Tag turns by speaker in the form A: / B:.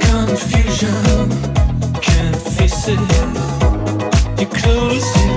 A: Confusion, can't face it. You're close.